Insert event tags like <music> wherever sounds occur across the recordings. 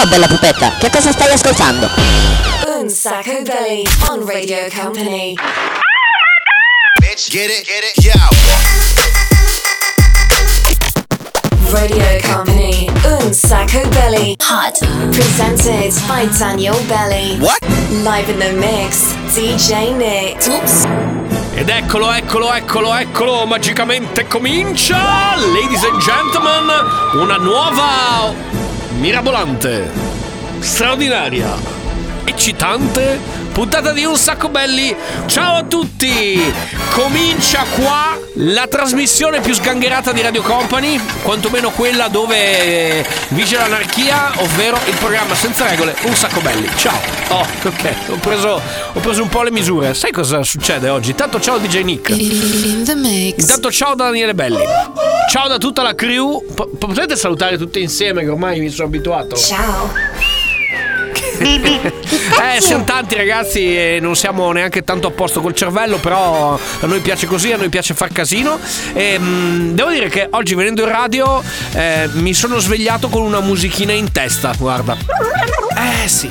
Ciao bella pupetta, che cosa stai ascoltando? Un Sacco Belly on Radio Company. Bitch, get it, get it, yo. Radio Company. Un Sacco Belly. Hot. Presented by Daniel Belly. What? Live in the mix. DJ Nick. Oops. Ed eccolo, eccolo, eccolo, eccolo, magicamente comincia, ladies and gentlemen, una nuova, mirabolante, straordinaria, eccitante puntata di Un Sacco Belli. Ciao a tutti! Comincia qua la trasmissione più sgangherata di Radio Company, quantomeno quella dove vige l'anarchia, ovvero il programma senza regole Un Sacco Belli. Ciao! Oh, ok, ho preso, ho preso un po' le misure. Sai cosa succede oggi? Intanto ciao DJ Nick. In the mix. Intanto ciao da Daniele Belli. Ciao da tutta la crew. Po- potete salutare tutti insieme che ormai mi sono abituato. Ciao. <laughs> Eh, siamo tanti ragazzi e non siamo neanche tanto a posto col cervello, però a noi piace così, a noi piace far casino. E, mh, devo dire che oggi venendo in radio eh, mi sono svegliato con una musichina in testa, guarda. Eh sì.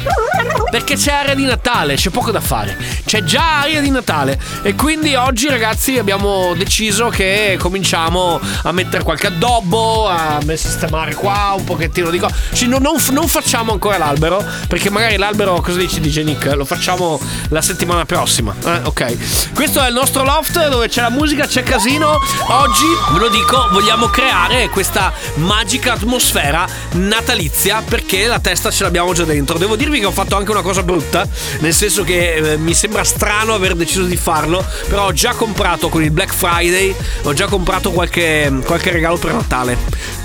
Perché c'è aria di Natale, c'è poco da fare. C'è già aria di Natale. E quindi oggi, ragazzi, abbiamo deciso che cominciamo a mettere qualche addobbo, a sistemare qua un pochettino di cose. Cioè, non, non, non facciamo ancora l'albero, perché magari l'albero, cosa dici DJ Nick? Lo facciamo la settimana prossima. Eh, ok. Questo è il nostro loft dove c'è la musica, c'è casino. Oggi, ve lo dico, vogliamo creare questa magica atmosfera natalizia perché la testa ce l'abbiamo già dentro. Devo dirvi che ho fatto anche una cosa brutta, nel senso che eh, mi sembra strano aver deciso di farlo, però ho già comprato con il Black Friday, ho già comprato qualche, qualche regalo per Natale.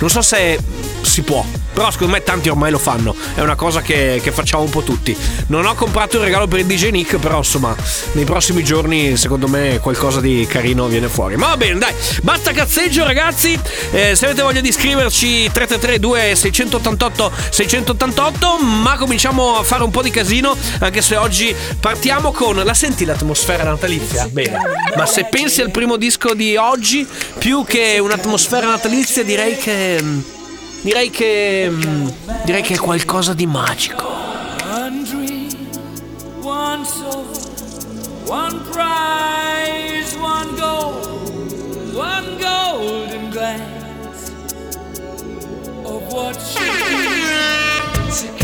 Non so se si può. Però secondo me tanti ormai lo fanno. È una cosa che, che facciamo un po' tutti. Non ho comprato il regalo per il DJ Nick, però insomma, nei prossimi giorni secondo me qualcosa di carino viene fuori. Ma va bene, dai, basta cazzeggio ragazzi. Eh, se avete voglia di iscriverci 333 688 688, ma cominciamo a fare un po' di casino, anche se oggi partiamo con... La senti l'atmosfera natalizia? Bene. Ma se pensi al primo disco di oggi, più che un'atmosfera natalizia direi che... Direi che. mm, Direi che è qualcosa di magico. One dream, one soul, one prize, one goal, one golden glance of what should <laughs>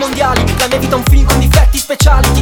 mondiali La mia vita è un film con difetti speciali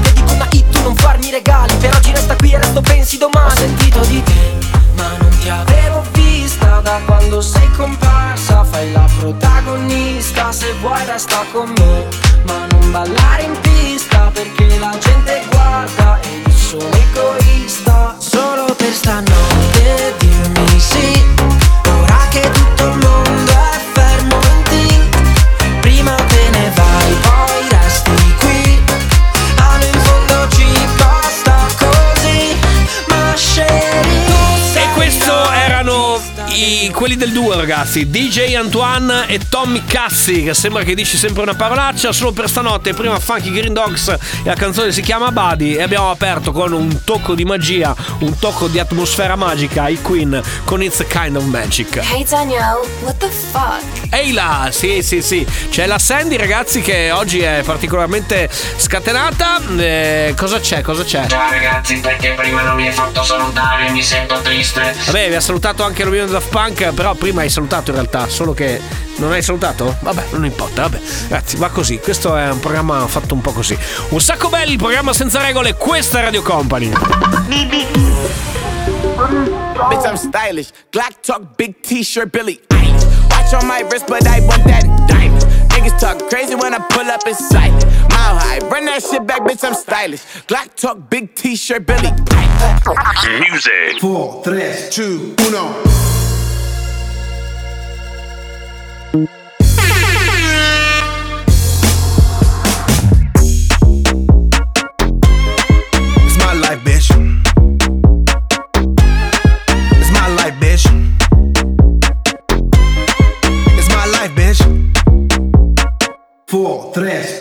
ragazzi DJ Antoine e Tommy Cassi Che sembra che dici sempre una parolaccia Solo per stanotte Prima Funky Green Dogs E la canzone si chiama Buddy E abbiamo aperto con un tocco di magia Un tocco di atmosfera magica I Queen con It's a Kind of Magic Hey Danielle, what the fuck? Ehi là, sì sì sì C'è la Sandy ragazzi che oggi è particolarmente scatenata Eh, Cosa c'è, cosa c'è? Ciao ragazzi, perché prima non mi hai fatto salutare, mi sento triste. Vabbè, vi ha salutato anche l'Omino Daft Punk, però prima hai salutato salutato in realtà, solo che non hai salutato? Vabbè, non importa, vabbè. Ragazzi, va così. Questo è un programma fatto un po' così. Un sacco belli, programma senza regole, questa è Radio Company. Bitch, I'm stylish. Glock talk, big t-shirt, Billy. Watch on my wrist, but I want that diamond. Niggas talk crazy when I pull up in sight. Mile high, run that shit back, bitch, I'm stylish. Glock talk, big t-shirt, Billy. Music. 4, 3, 2, 1.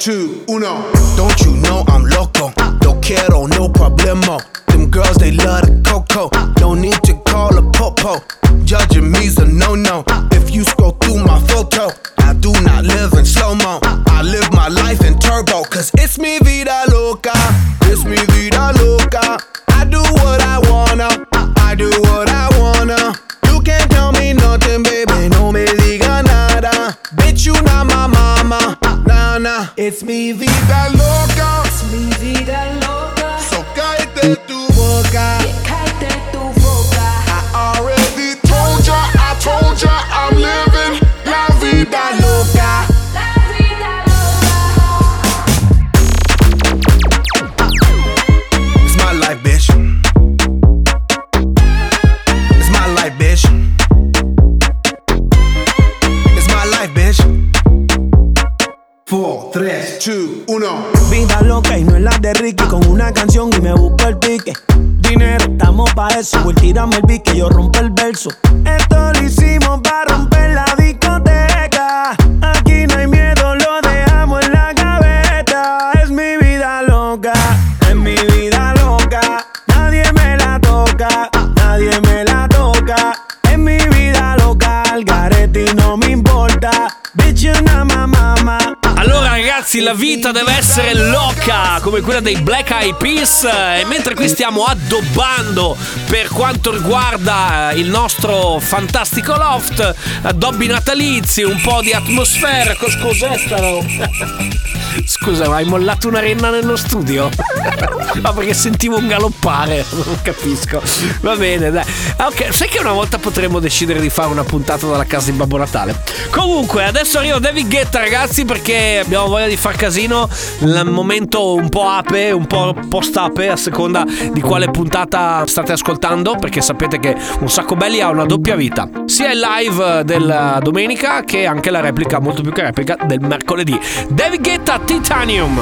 Two, uno. Don't you know I'm loco? No quiero, no problemo. Them girls, they love the coco. No need to call a popo. Judging me's a no no. If you scroll through my photo, I do not live in slow mo. Vita deve essere loca come quella dei Black Eyed Peas e mentre qui stiamo addobbando per quanto riguarda eh, il nostro fantastico loft, addobbi natalizi, un po' di atmosfera, cos- cos'è sta? <laughs> Scusa, ma hai mollato una renna nello studio? <laughs> Ma perché sentivo un galoppare, <laughs> non capisco. Va bene, dai. Ah, Ok, sai che una volta potremmo decidere di fare una puntata dalla casa di Babbo Natale? Comunque, adesso arriva David Guetta, ragazzi, perché abbiamo voglia di far casino. Il momento un po' ape, un po' post-ape, a seconda di quale puntata state ascoltando, perché sapete che Un Sacco Belli ha una doppia vita. Sia il live della domenica che anche la replica, molto più che replica, del mercoledì. David Guetta, Titanium.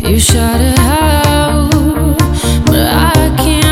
You shout it out, but I can't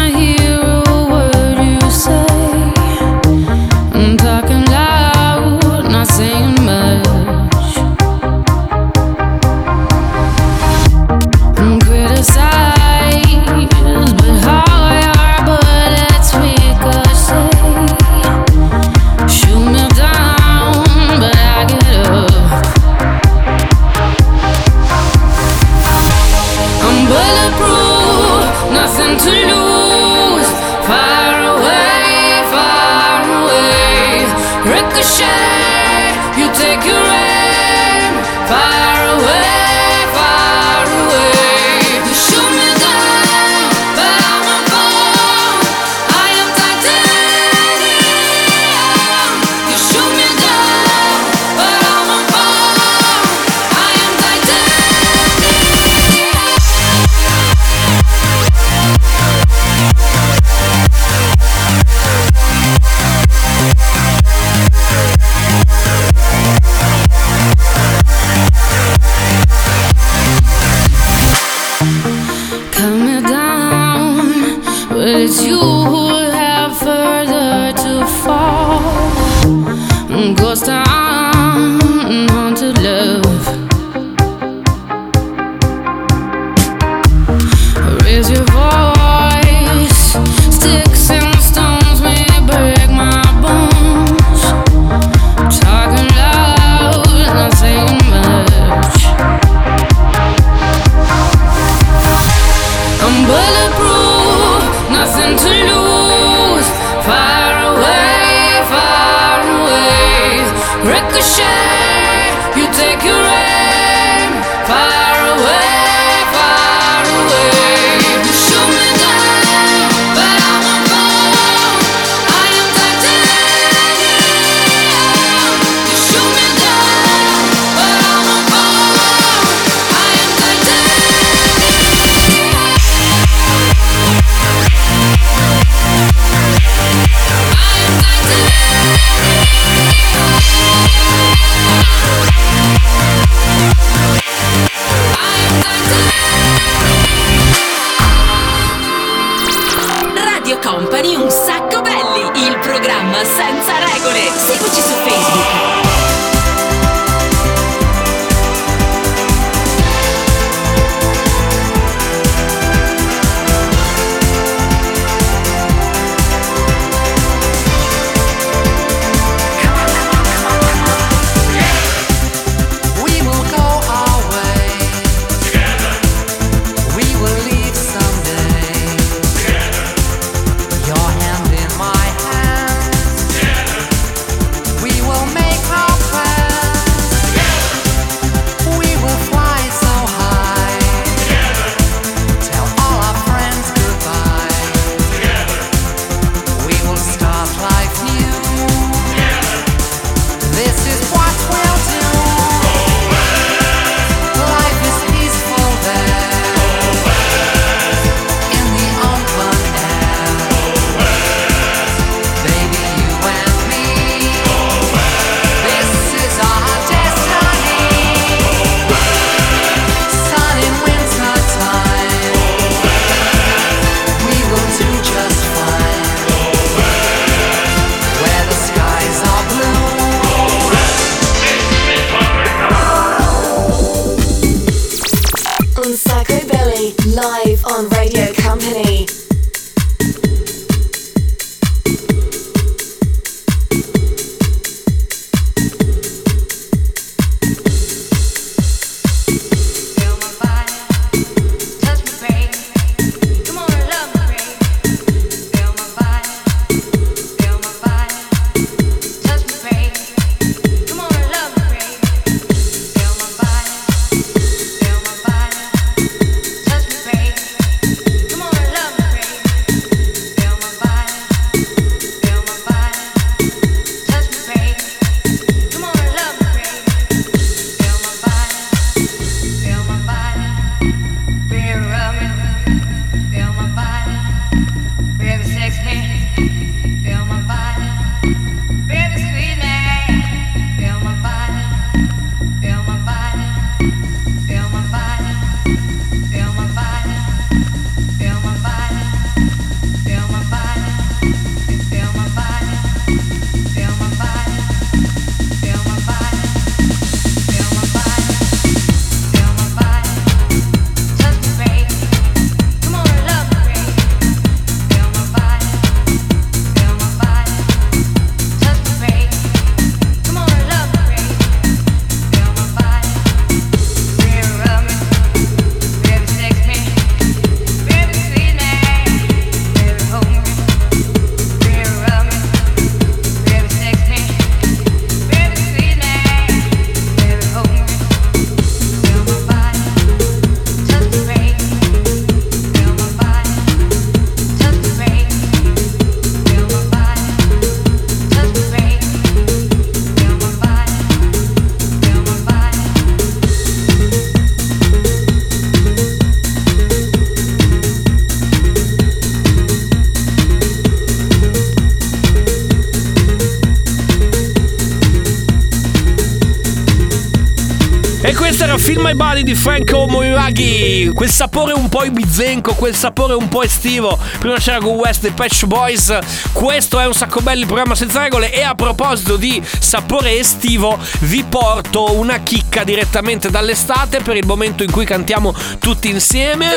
My Body di Franco Moiraghi. Quel sapore un po' ibizenco, quel sapore un po' estivo. Prima c'era Go West dei Patch Boys. Questo è un sacco bello il programma senza regole. E a proposito di sapore estivo, vi porto una chicca direttamente dall'estate per il momento in cui cantiamo tutti insieme.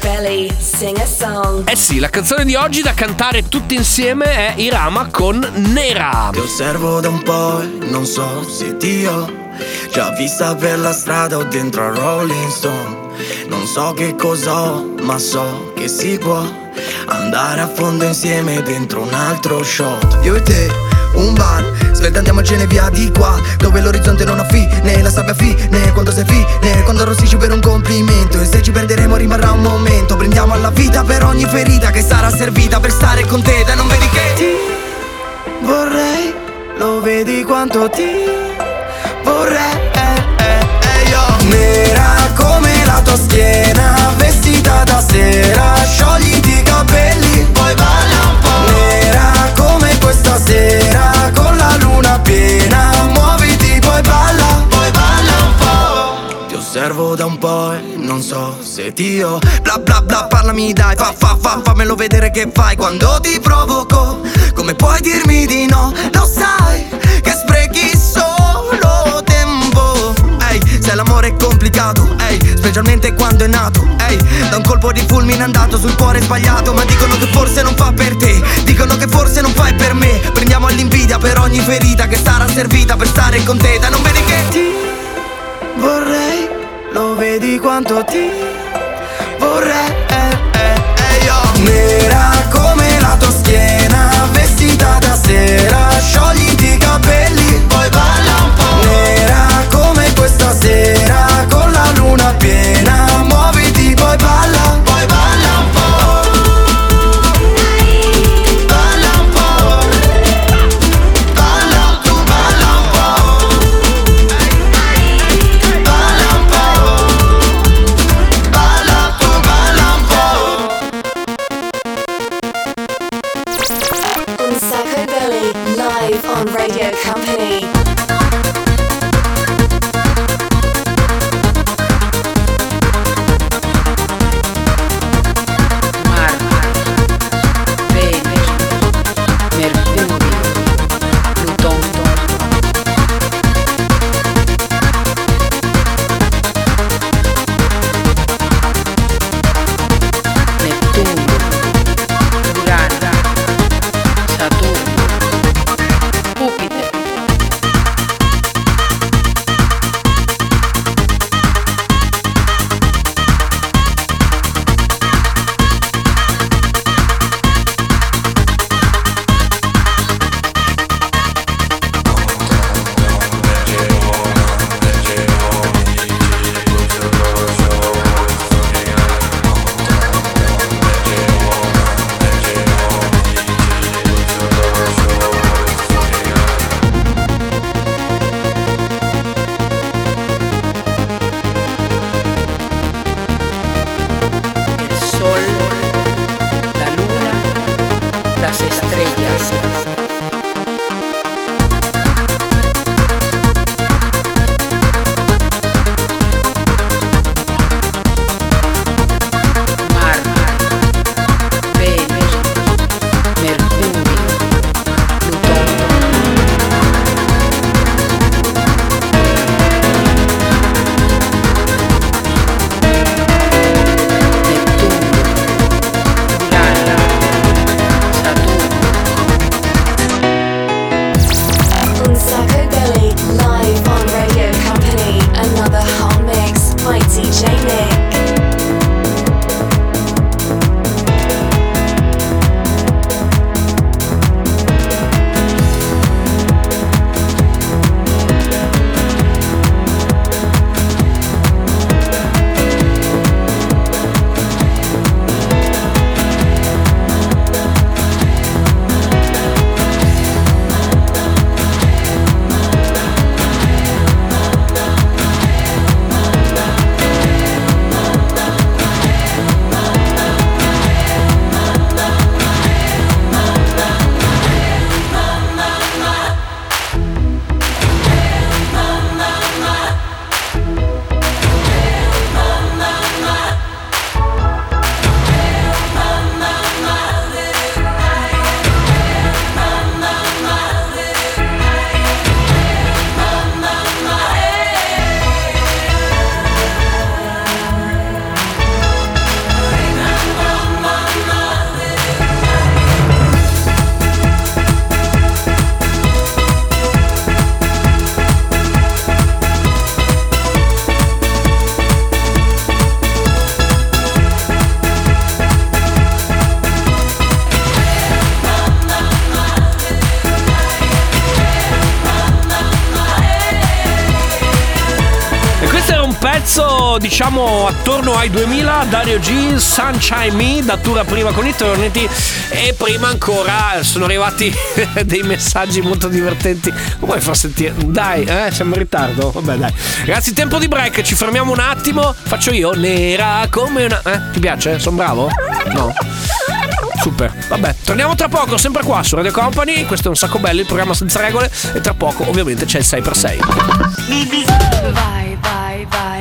Belly. Eh sì, la canzone di oggi da cantare tutti insieme è Irama con Nera. Ti osservo da un po' e non so se ti ho già vista per la strada o dentro a Rolling Stone. Non so che cosa ho, ma so che si può andare a fondo insieme dentro un altro shot. Io e te, un bar, svelta andiamocene via di qua, dove l'orizzonte non ha fine, la sabbia fine, quando sei fine, quando arrossisci per un complimento. E se ci perderemo rimarrà un momento, prendiamo alla vita per ogni ferita che sarà servita per stare con te, dai non vedi che ti vorrei, lo vedi quanto ti vorrei eh, eh. Nera come la tua schiena Vestita da sera. Sciogliti i capelli Poi balla un po' Nera come questa sera Con la luna piena. Muoviti poi balla Poi balla un po' Ti osservo da un po' e non so se ti ho. Bla bla bla parlami dai Fa fa fa fammelo vedere che fai. Quando ti provoco Come puoi dirmi di no? Lo sai se l'amore è complicato Ehi, specialmente quando è nato Ehi, da un colpo di fulmine andato sul cuore sbagliato Ma dicono che forse non fa per te. Dicono che forse non fai per me. Prendiamo all'invidia per ogni ferita Che sarà servita per stare con te. Dai non vedi che ti vorrei Lo vedi quanto ti vorrei eh, eh, eh, io. Nera come la tua schiena diciamo attorno ai 2000 Dario G Sunshine Me datura prima con Eternity e prima ancora sono arrivati <laughs> dei messaggi molto divertenti lo vuoi far sentire dai eh, siamo in ritardo vabbè dai ragazzi tempo di break ci fermiamo un attimo faccio io nera come una eh, ti piace? sono bravo? no Super, vabbè, torniamo tra poco, sempre qua su Radio Company. Questo è un sacco bello, il programma senza regole. E tra poco, ovviamente, c'è il 6x6. Vai,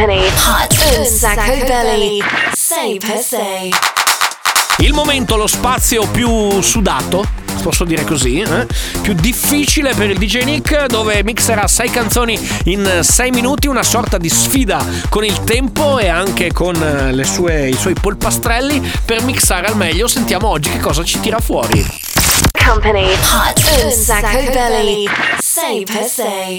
Company, hot, un sacco belly. Say per se. il momento, lo spazio più sudato, posso dire così, eh? più difficile per il DJ Nick, dove mixerà 6 canzoni in 6 minuti, una sorta di sfida con il tempo e anche con eh, le sue- i suoi polpastrelli per mixare al meglio. Sentiamo oggi che cosa ci tira fuori. Company, hot, un sacco belly. Say per se.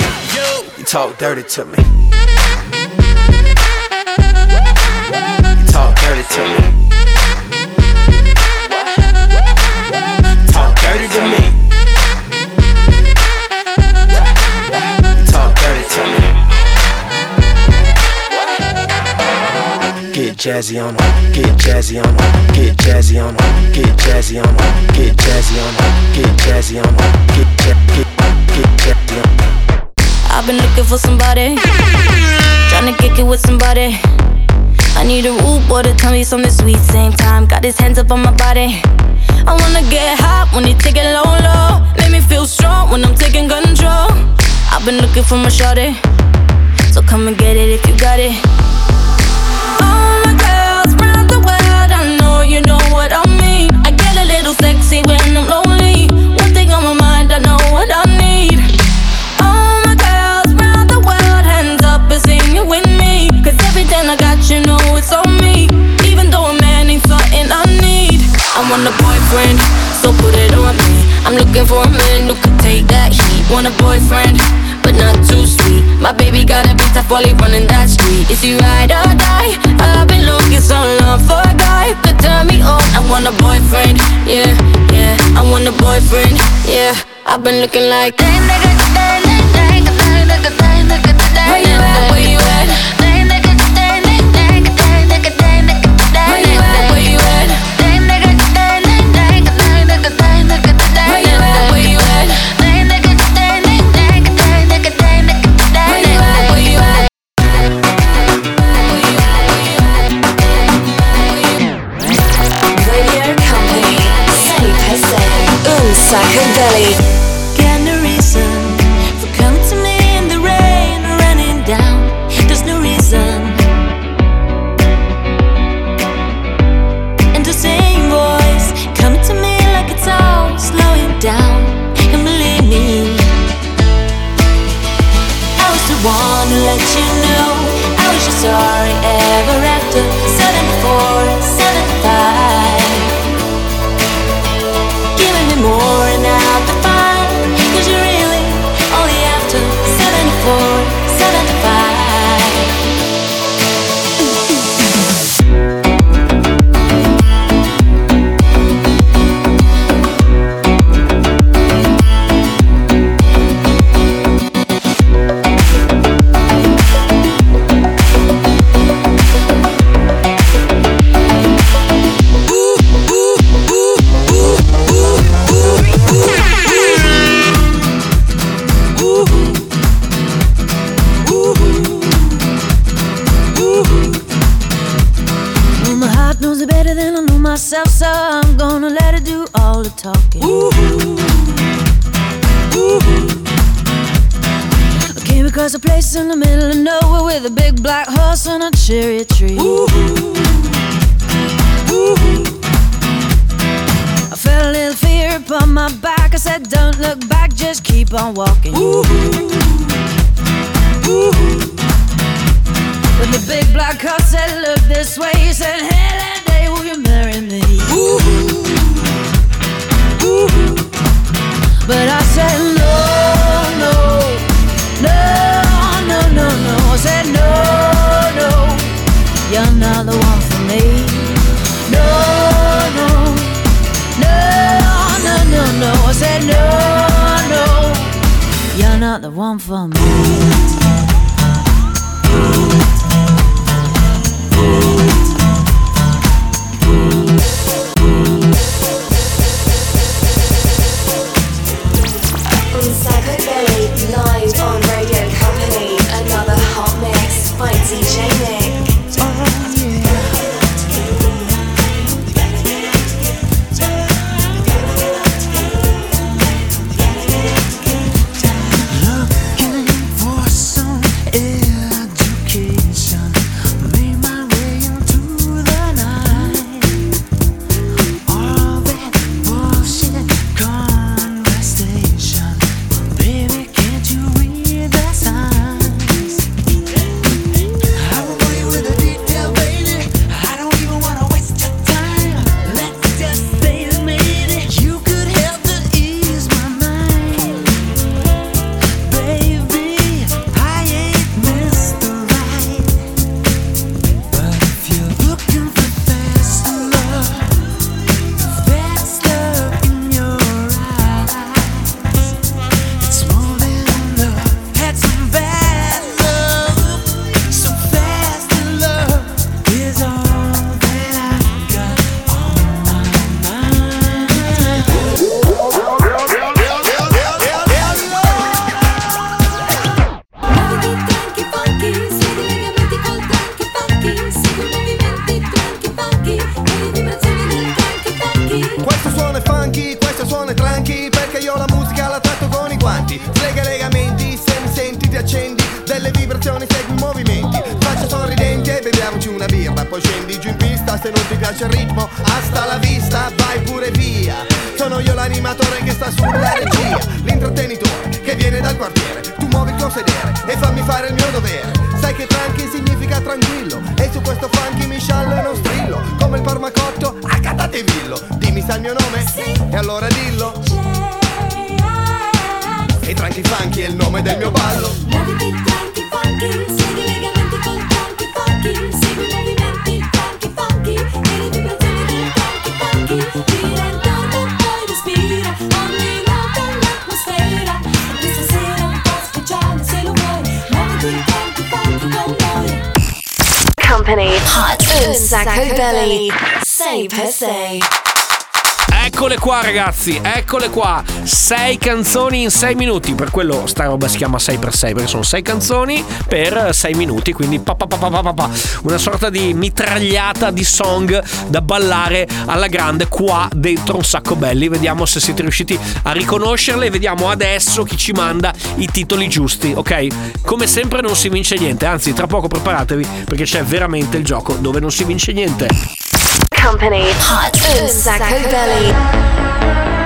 you, talk dirty to me. You talk dirty to me. Talk dirty to me. You talk dirty to me. Get jazzy on 'em, get jazzy on 'em, get jazzy on 'em, get jazzy on 'em, get jazzy on 'em, get jazzy on 'em, get ja- get get jazzy on 'em. I've been looking for somebody, trying to kick it with somebody. I need a rude boy to tell me something sweet. Same time, got his hands up on my body. I wanna get hot when he take it low low. Make me feel strong when I'm taking control. I've been looking for my shorty, so come and get it if you got it. All my girls round the world, I know you know what I mean. I get a little sexy when I'm lonely. Want a boyfriend, so put it on me. I'm looking for a man who could take that heat. Want a boyfriend, but not too sweet. My baby gotta be tough while running that street. Is he ride or die? I've been looking so long for a guy could turn me on. I want a boyfriend, yeah, yeah. I want a boyfriend, yeah. I've been looking like. Where you at? With a big black horse and a cherry tree. Ooh, ooh. I felt a little fear upon my back. I said, Don't look back, just keep on walking. Ooh, ooh. When the big black horse said, Look this way, he said, Hey, that day, will you marry me? Ooh, ooh. But I said, I said, No, no, you're not the one for me. Coco Belly, say per se. Eccole qua ragazzi, eccole qua. Sei canzoni in sei minuti, per quello sta roba si chiama 6x6, perché sono sei canzoni per sei minuti, quindi pa pa pa pa pa pa. una sorta di mitragliata di song da ballare alla grande qua dentro un sacco belli. Vediamo se siete riusciti a riconoscerle, e vediamo adesso chi ci manda i titoli giusti, ok? Come sempre non si vince niente, anzi tra poco preparatevi perché c'è veramente il gioco dove non si vince niente. Company. Hot and Sacco Belly.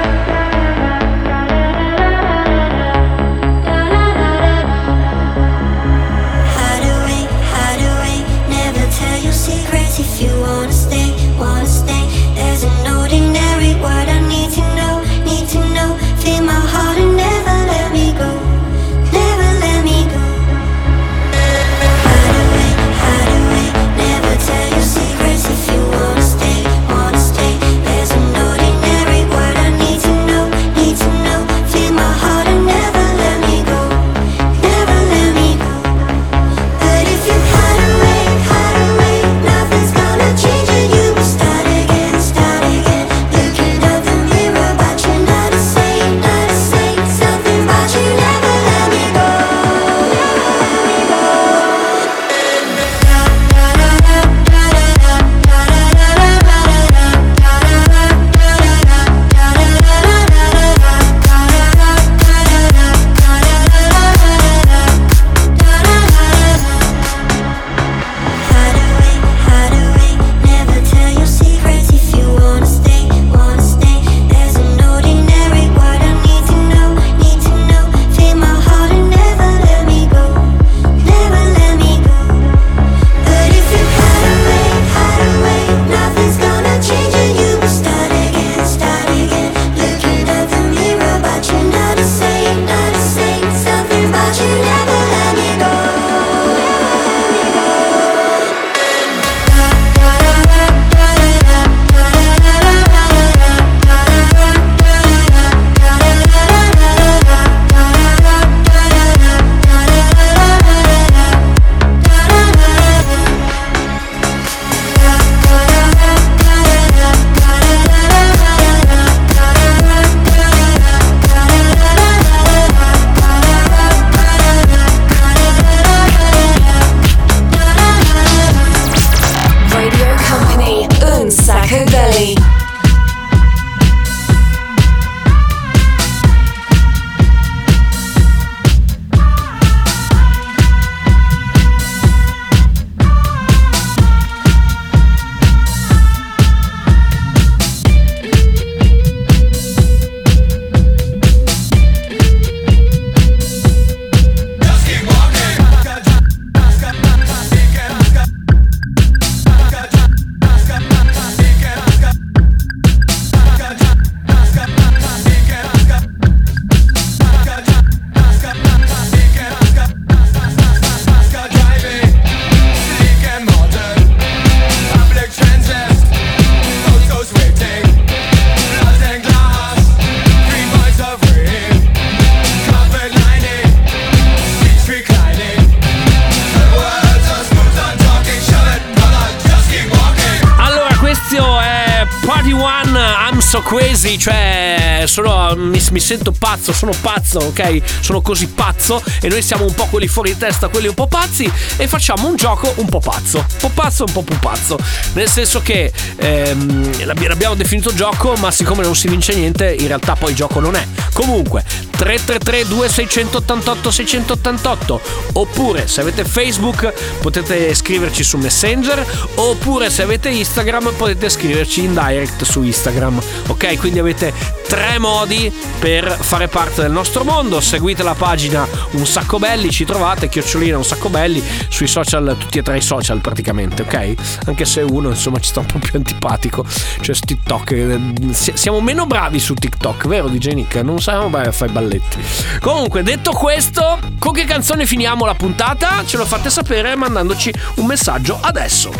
Pazzo, sono pazzo, ok? Sono così pazzo e noi siamo un po' quelli fuori di testa, quelli un po' pazzi e facciamo un gioco un po' pazzo, un po' pazzo, un po' pupazzo. Nel senso che ehm, l'abbi- l'abbiamo definito gioco, ma siccome non si vince niente, in realtà poi gioco non è. Comunque, 333 2688 688 oppure se avete Facebook potete scriverci su Messenger oppure se avete Instagram potete scriverci in direct su Instagram. Ok, quindi avete tre modi per fare parte del nostro mondo. Seguite la pagina Un Sacco Belli, ci trovate, chiocciolina Un Sacco Belli sui social, tutti e tre i social praticamente, ok? Anche se uno insomma ci sta un po' più antipatico, cioè TikTok. si- Siamo meno bravi su TikTok, vero DJ Nick? Non siamo bravi a fare balletti. Comunque, detto questo, con che canzone finiamo la puntata? Ce lo fate sapere mandandoci un messaggio adesso.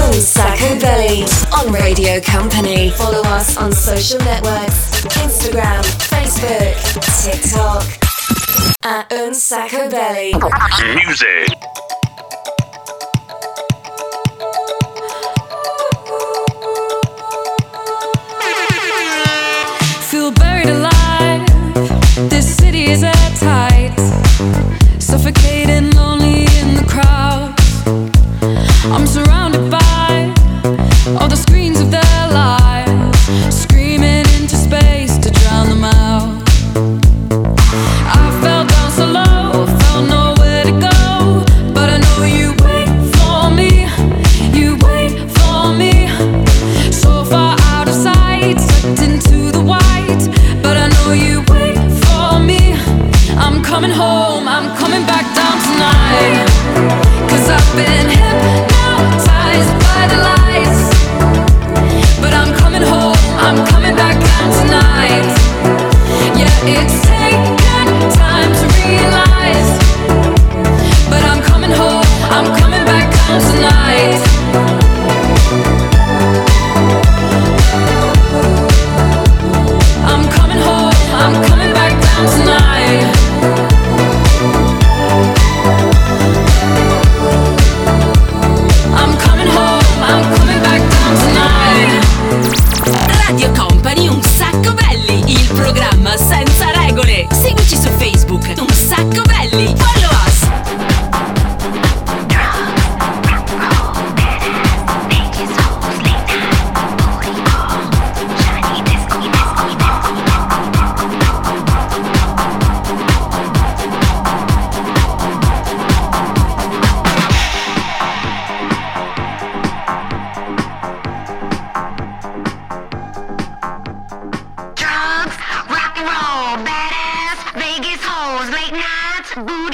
Un Sacco Belly on Radio Company. Follow us on social networks Instagram, Facebook, TikTok. At Un Sacco Belly. Music. Feel buried alive. This city is airtight. Suffocating, lonely Bye.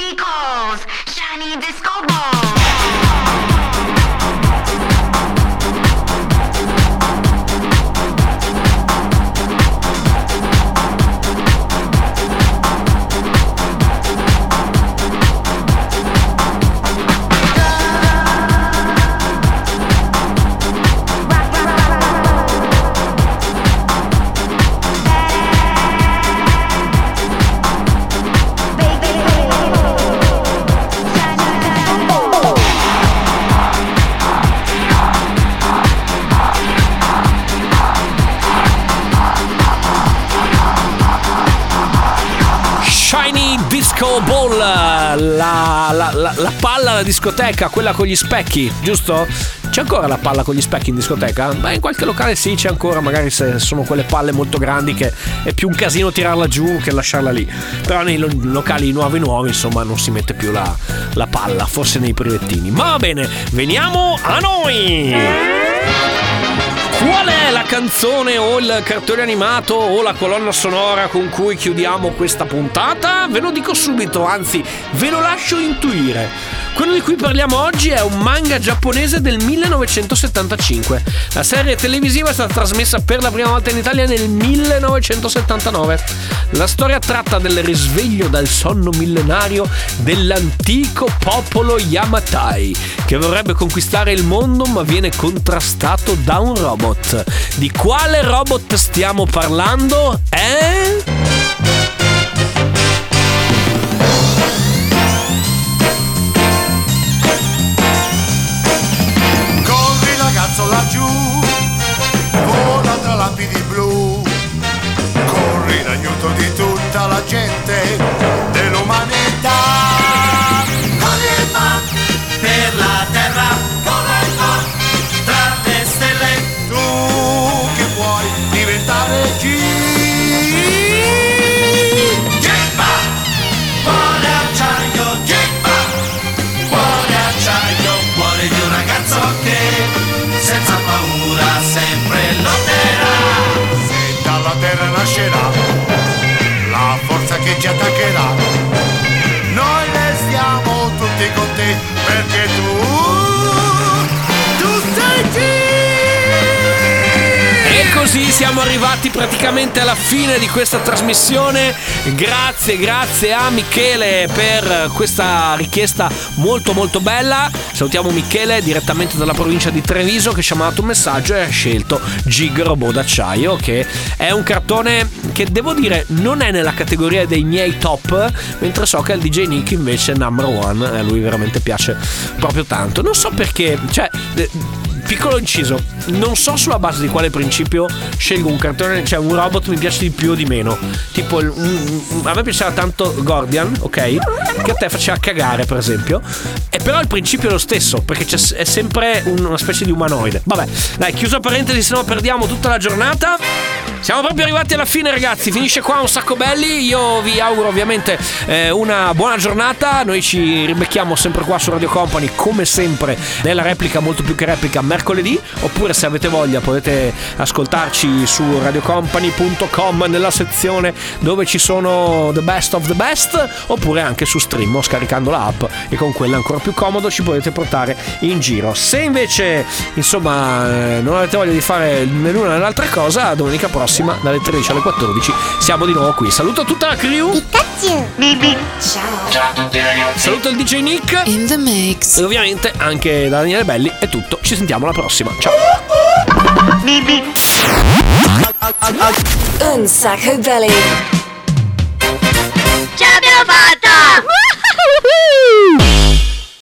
La, la- la- la palla alla discoteca, quella con gli specchi, giusto? C'è ancora la palla con gli specchi in discoteca? Beh, in qualche locale sì, c'è ancora, magari se sono quelle palle molto grandi che è più un casino tirarla giù che lasciarla lì. Però nei lo- locali nuovi nuovi, insomma, non si mette più la, la palla, forse nei privettini. Ma va bene, veniamo a noi! Qual è la canzone o il cartone animato o la colonna sonora con cui chiudiamo questa puntata? Ve lo dico subito, anzi, ve lo lascio intuire. Quello di cui parliamo oggi è un manga giapponese del 1975. La serie televisiva è stata trasmessa per la prima volta in Italia nel 1979. La storia tratta del risveglio dal sonno millenario dell'antico popolo Yamatai, che vorrebbe conquistare il mondo ma viene contrastato da un robot. Di quale robot stiamo parlando? Eh? Così siamo arrivati praticamente alla fine di questa trasmissione. Grazie, grazie a Michele per questa richiesta molto molto bella. Salutiamo Michele direttamente dalla provincia di Treviso che ci ha mandato un messaggio e ha scelto Gig Robot d'acciaio che è un cartone che devo dire non è nella categoria dei miei top, mentre so che il DJ Nick invece è number one a lui veramente piace proprio tanto. Non so perché, cioè eh, Piccolo inciso, non so sulla base di quale principio scelgo un cartone, cioè un robot mi piace di più o di meno. Tipo, a me piaceva tanto Gordian, ok? Che a te faceva cagare, per esempio. E però il principio è lo stesso, perché è sempre un- una specie di umanoide. Vabbè, dai, chiuso parentesi, se no perdiamo tutta la giornata. Siamo proprio arrivati alla fine, ragazzi. Finisce qua un sacco belli. Io vi auguro ovviamente eh, una buona giornata. Noi ci ribecchiamo sempre qua su Radio Company, come sempre, nella replica molto più che replica mercoledì. Oppure, se avete voglia, potete ascoltarci su radiocompany.com nella sezione dove ci sono The Best of the Best. Oppure anche su stream o scaricando l'app. E con quella ancora più comodo ci potete portare in giro. Se invece, insomma, eh, non avete voglia di fare né l'una né l'altra cosa, domenica prossima dalle 13 alle 14 siamo di nuovo qui. Saluto tutta la crew. Ciao. Ciao a tutti ragazzi. Saluto il DJ Nick. In the mix. E ovviamente anche da Daniele Belli è tutto. Ci sentiamo sentiamo alla prossima. Ciao. Un sacco belli. Ce l'abbiamo fatta!